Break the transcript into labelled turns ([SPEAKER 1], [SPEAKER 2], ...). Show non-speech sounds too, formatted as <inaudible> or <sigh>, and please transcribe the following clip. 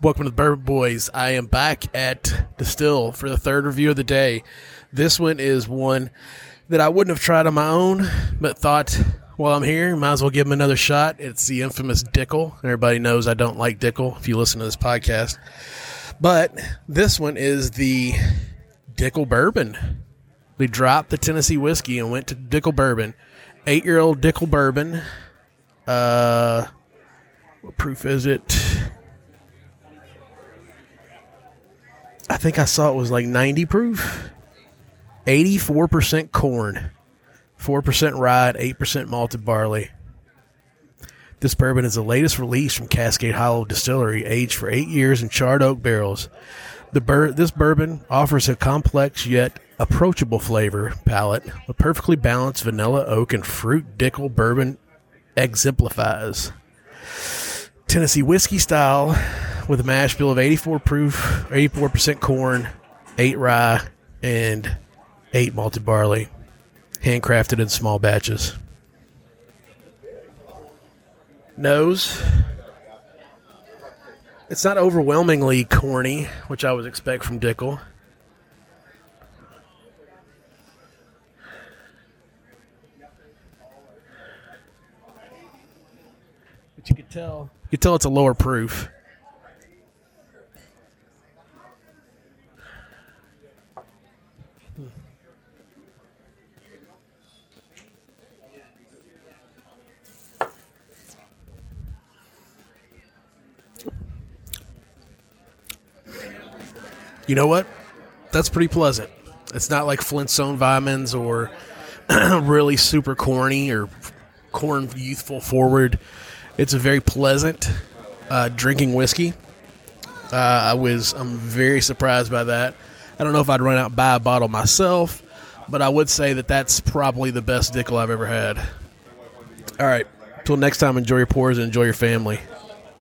[SPEAKER 1] Welcome to the Bourbon Boys. I am back at Distill for the third review of the day. This one is one that I wouldn't have tried on my own, but thought while I'm here, might as well give him another shot. It's the infamous Dickel. Everybody knows I don't like Dickel if you listen to this podcast. But this one is the Dickel Bourbon. We dropped the Tennessee whiskey and went to Dickel Bourbon. Eight year old Dickel Bourbon. Uh, what proof is it? I think I saw it was like 90 proof. 84% corn, 4% rye, 8% malted barley. This bourbon is the latest release from Cascade Hollow Distillery, aged for eight years in charred oak barrels. The bur- this bourbon offers a complex yet approachable flavor palette. A perfectly balanced vanilla, oak, and fruit Dickel bourbon exemplifies. Tennessee whiskey style with a mash bill of 84 proof, 84% corn, 8 rye, and 8 malted barley, handcrafted in small batches. Nose. It's not overwhelmingly corny, which I would expect from Dickel. But you could tell you could tell it's a lower proof. You know what? That's pretty pleasant. It's not like Flintstone Vitamins or <clears throat> really super corny or corn youthful forward. It's a very pleasant uh, drinking whiskey. Uh, I was I'm very surprised by that. I don't know if I'd run out and buy a bottle myself, but I would say that that's probably the best Dickel I've ever had. All right, till next time, enjoy your pours and enjoy your family.